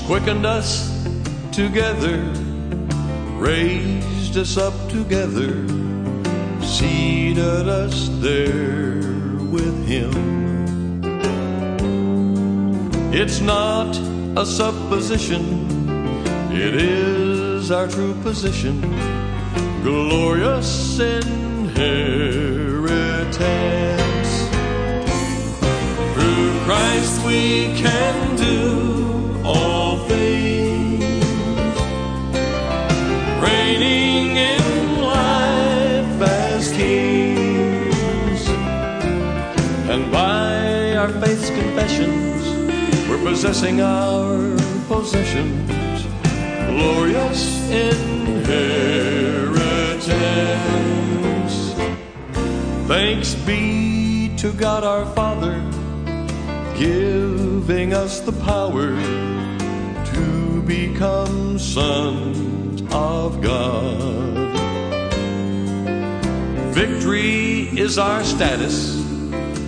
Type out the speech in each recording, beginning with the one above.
Quickened us together, raised us up together, seated us there with Him. It's not a supposition, it is our true position, glorious inheritance. Through Christ we can do possessing our possessions, glorious inheritance. Thanks be to God our Father, giving us the power to become sons of God. Victory is our status,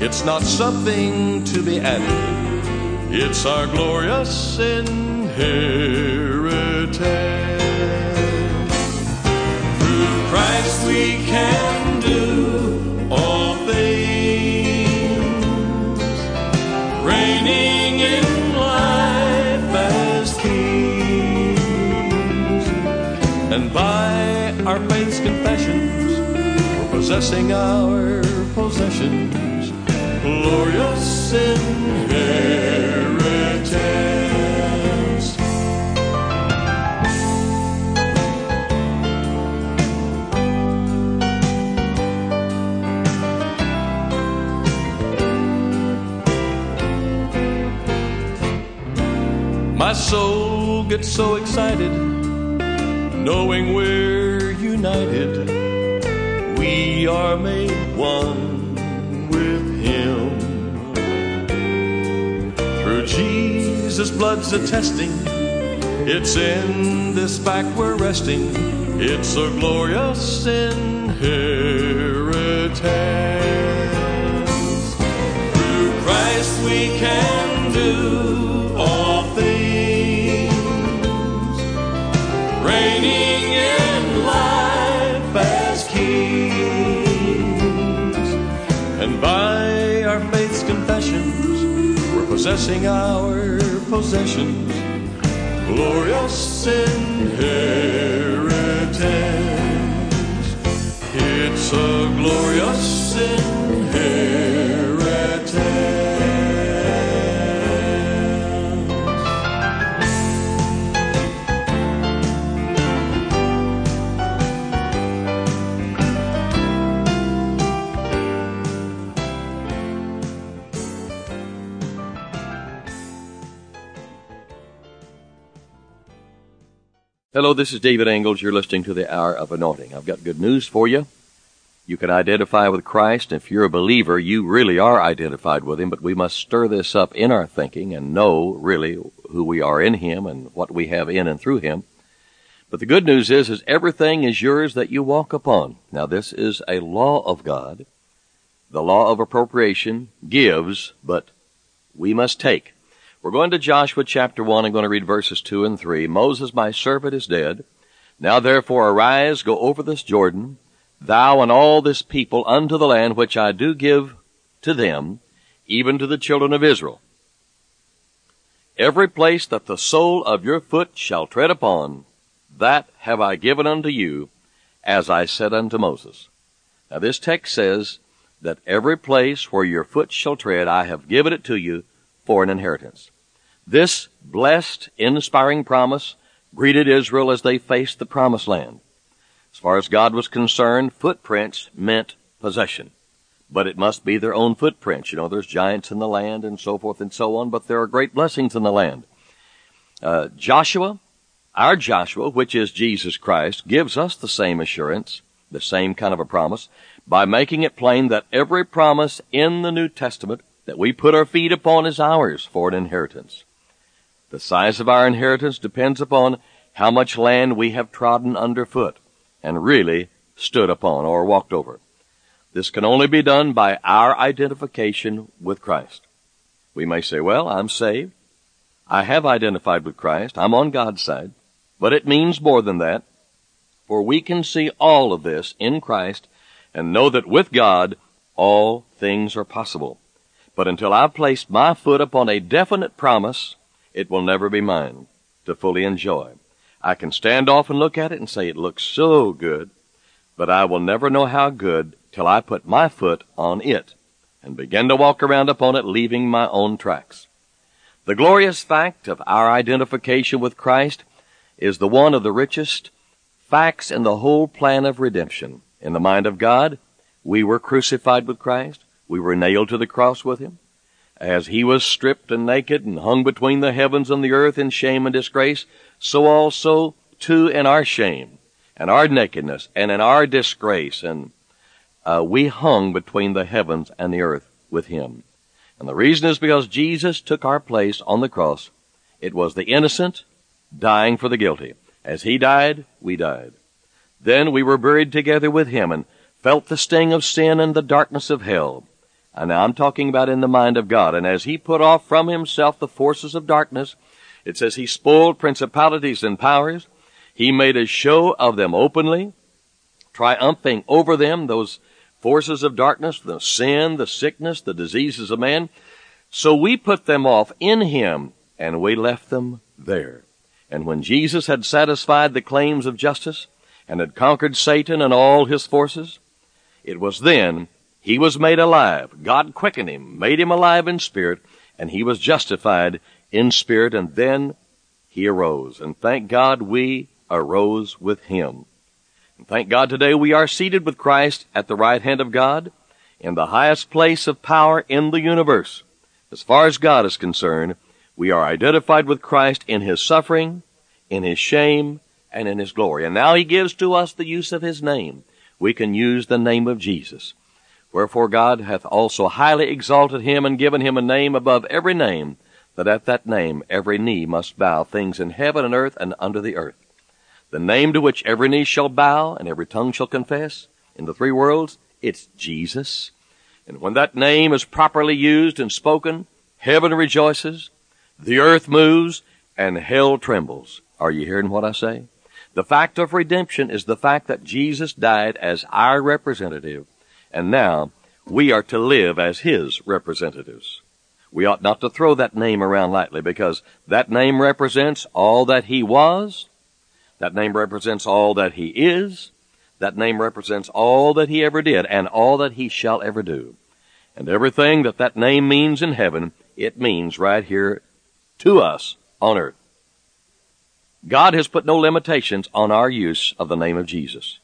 it's not something to be added, it's our glorious inheritance. Through Christ we can do all things, reigning in life as kings. And by our faith's confessions, we're possessing our possessions, glorious inheritance. My soul gets so excited knowing we're united, we are made one with Him. Through Jesus' blood's attesting, it's in this fact we're resting, it's a glorious inheritance. Through Christ we can do possessing our possessions, glorious inheritance. It's a glorious inheritance. Hello, this is David Ingles. You're listening to the Hour of Anointing. I've got good news for you. You can identify with Christ. If you're a believer, you really are identified with Him, but we must stir this up in our thinking and know really who we are in Him and what we have in and through Him. But the good news is, is everything is yours that you walk upon. Now this is a law of God. The law of appropriation gives, but we must take. We're going to Joshua chapter 1. I'm going to read verses 2 and 3. Moses, my servant, is dead. Now therefore arise, go over this Jordan, thou and all this people unto the land which I do give to them, even to the children of Israel. Every place that the sole of your foot shall tread upon, that have I given unto you, as I said unto Moses. Now this text says that every place where your foot shall tread, I have given it to you for an inheritance. This blessed, inspiring promise greeted Israel as they faced the promised land. As far as God was concerned, footprints meant possession. But it must be their own footprints. You know, there's giants in the land and so forth and so on, but there are great blessings in the land. Uh, Joshua, our Joshua, which is Jesus Christ, gives us the same assurance, the same kind of a promise, by making it plain that every promise in the New Testament that we put our feet upon is ours for an inheritance. The size of our inheritance depends upon how much land we have trodden underfoot and really stood upon or walked over. This can only be done by our identification with Christ. We may say, well, I'm saved. I have identified with Christ. I'm on God's side. But it means more than that. For we can see all of this in Christ and know that with God, all things are possible. But until I've placed my foot upon a definite promise, it will never be mine to fully enjoy. I can stand off and look at it and say it looks so good, but I will never know how good till I put my foot on it and begin to walk around upon it leaving my own tracks. The glorious fact of our identification with Christ is the one of the richest facts in the whole plan of redemption. In the mind of God, we were crucified with Christ. We were nailed to the cross with Him as he was stripped and naked and hung between the heavens and the earth in shame and disgrace, so also too in our shame and our nakedness and in our disgrace and uh, we hung between the heavens and the earth with him. And the reason is because Jesus took our place on the cross. It was the innocent dying for the guilty. As he died, we died. Then we were buried together with him and felt the sting of sin and the darkness of hell. And now I'm talking about in the mind of God. And as he put off from himself the forces of darkness, it says he spoiled principalities and powers. He made a show of them openly, triumphing over them, those forces of darkness, the sin, the sickness, the diseases of man. So we put them off in him and we left them there. And when Jesus had satisfied the claims of justice and had conquered Satan and all his forces, it was then he was made alive. God quickened him, made him alive in spirit, and he was justified in spirit, and then he arose. And thank God we arose with him. And thank God today we are seated with Christ at the right hand of God in the highest place of power in the universe. As far as God is concerned, we are identified with Christ in his suffering, in his shame, and in his glory. And now he gives to us the use of his name. We can use the name of Jesus. Wherefore God hath also highly exalted him and given him a name above every name, that at that name every knee must bow, things in heaven and earth and under the earth. The name to which every knee shall bow and every tongue shall confess in the three worlds, it's Jesus. And when that name is properly used and spoken, heaven rejoices, the earth moves, and hell trembles. Are you hearing what I say? The fact of redemption is the fact that Jesus died as our representative and now we are to live as His representatives. We ought not to throw that name around lightly because that name represents all that He was. That name represents all that He is. That name represents all that He ever did and all that He shall ever do. And everything that that name means in heaven, it means right here to us on earth. God has put no limitations on our use of the name of Jesus.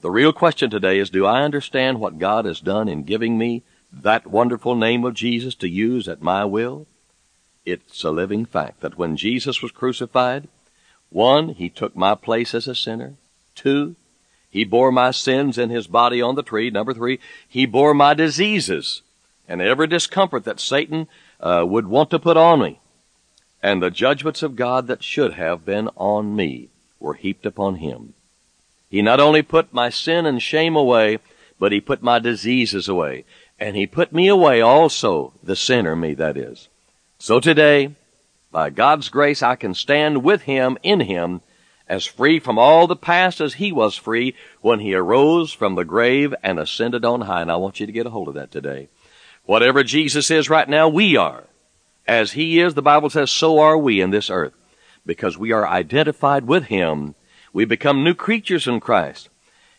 The real question today is do I understand what God has done in giving me that wonderful name of Jesus to use at my will? It's a living fact that when Jesus was crucified, one, he took my place as a sinner. Two, he bore my sins in his body on the tree. Number three, he bore my diseases and every discomfort that Satan uh, would want to put on me. And the judgments of God that should have been on me were heaped upon him. He not only put my sin and shame away, but he put my diseases away. And he put me away also, the sinner, me that is. So today, by God's grace, I can stand with him, in him, as free from all the past as he was free when he arose from the grave and ascended on high. And I want you to get a hold of that today. Whatever Jesus is right now, we are. As he is, the Bible says, so are we in this earth. Because we are identified with him we become new creatures in Christ.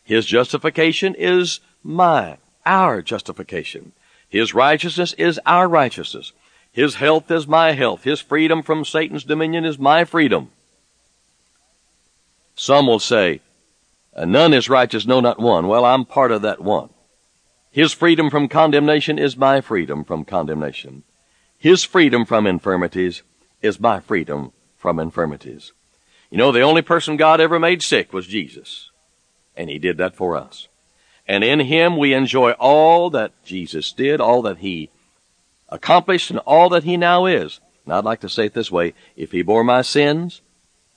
His justification is my our justification. His righteousness is our righteousness. His health is my health. His freedom from Satan's dominion is my freedom. Some will say, none is righteous, no, not one. Well, I'm part of that one. His freedom from condemnation is my freedom from condemnation. His freedom from infirmities is my freedom from infirmities. You know, the only person God ever made sick was Jesus. And He did that for us. And in Him we enjoy all that Jesus did, all that He accomplished, and all that He now is. And I'd like to say it this way. If He bore my sins,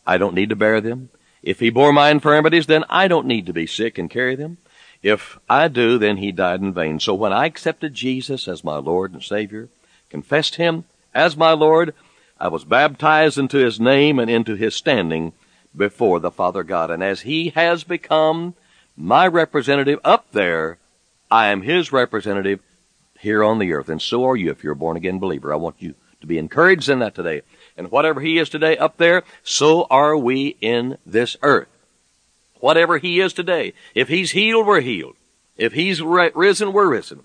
I don't need to bear them. If He bore my infirmities, then I don't need to be sick and carry them. If I do, then He died in vain. So when I accepted Jesus as my Lord and Savior, confessed Him as my Lord, I was baptized into his name and into his standing before the Father God. And as he has become my representative up there, I am his representative here on the earth. And so are you if you're a born again believer. I want you to be encouraged in that today. And whatever he is today up there, so are we in this earth. Whatever he is today. If he's healed, we're healed. If he's risen, we're risen.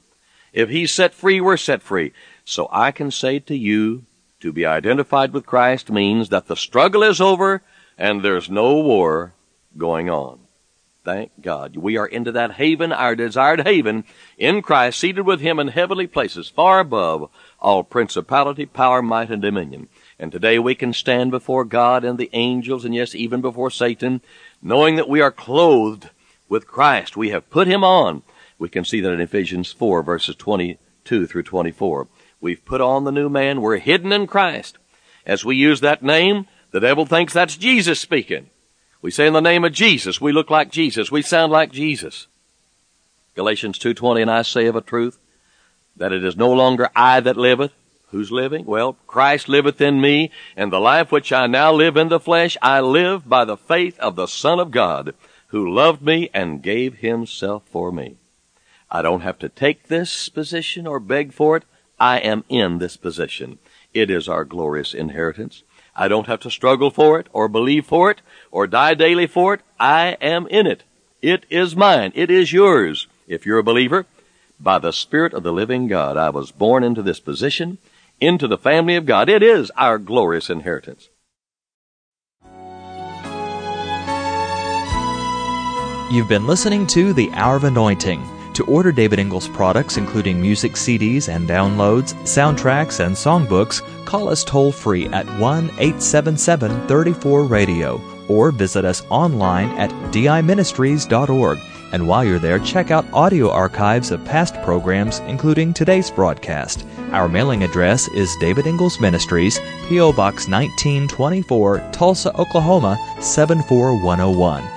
If he's set free, we're set free. So I can say to you to be identified with Christ means that the struggle is over and there's no war going on. Thank God. We are into that haven, our desired haven, in Christ, seated with Him in heavenly places, far above all principality, power, might, and dominion. And today we can stand before God and the angels, and yes, even before Satan, knowing that we are clothed with Christ. We have put Him on. We can see that in Ephesians 4 verses 22 through 24. We've put on the new man. We're hidden in Christ. As we use that name, the devil thinks that's Jesus speaking. We say in the name of Jesus, we look like Jesus, we sound like Jesus. Galatians 2:20 and I say of a truth that it is no longer I that liveth, who's living? Well, Christ liveth in me, and the life which I now live in the flesh, I live by the faith of the Son of God, who loved me and gave himself for me. I don't have to take this position or beg for it. I am in this position. It is our glorious inheritance. I don't have to struggle for it or believe for it or die daily for it. I am in it. It is mine. It is yours. If you're a believer, by the Spirit of the living God, I was born into this position, into the family of God. It is our glorious inheritance. You've been listening to The Hour of Anointing. To order David Ingles products, including music CDs and downloads, soundtracks, and songbooks, call us toll free at 1 877 34 Radio or visit us online at diministries.org. And while you're there, check out audio archives of past programs, including today's broadcast. Our mailing address is David Ingles Ministries, P.O. Box 1924, Tulsa, Oklahoma 74101.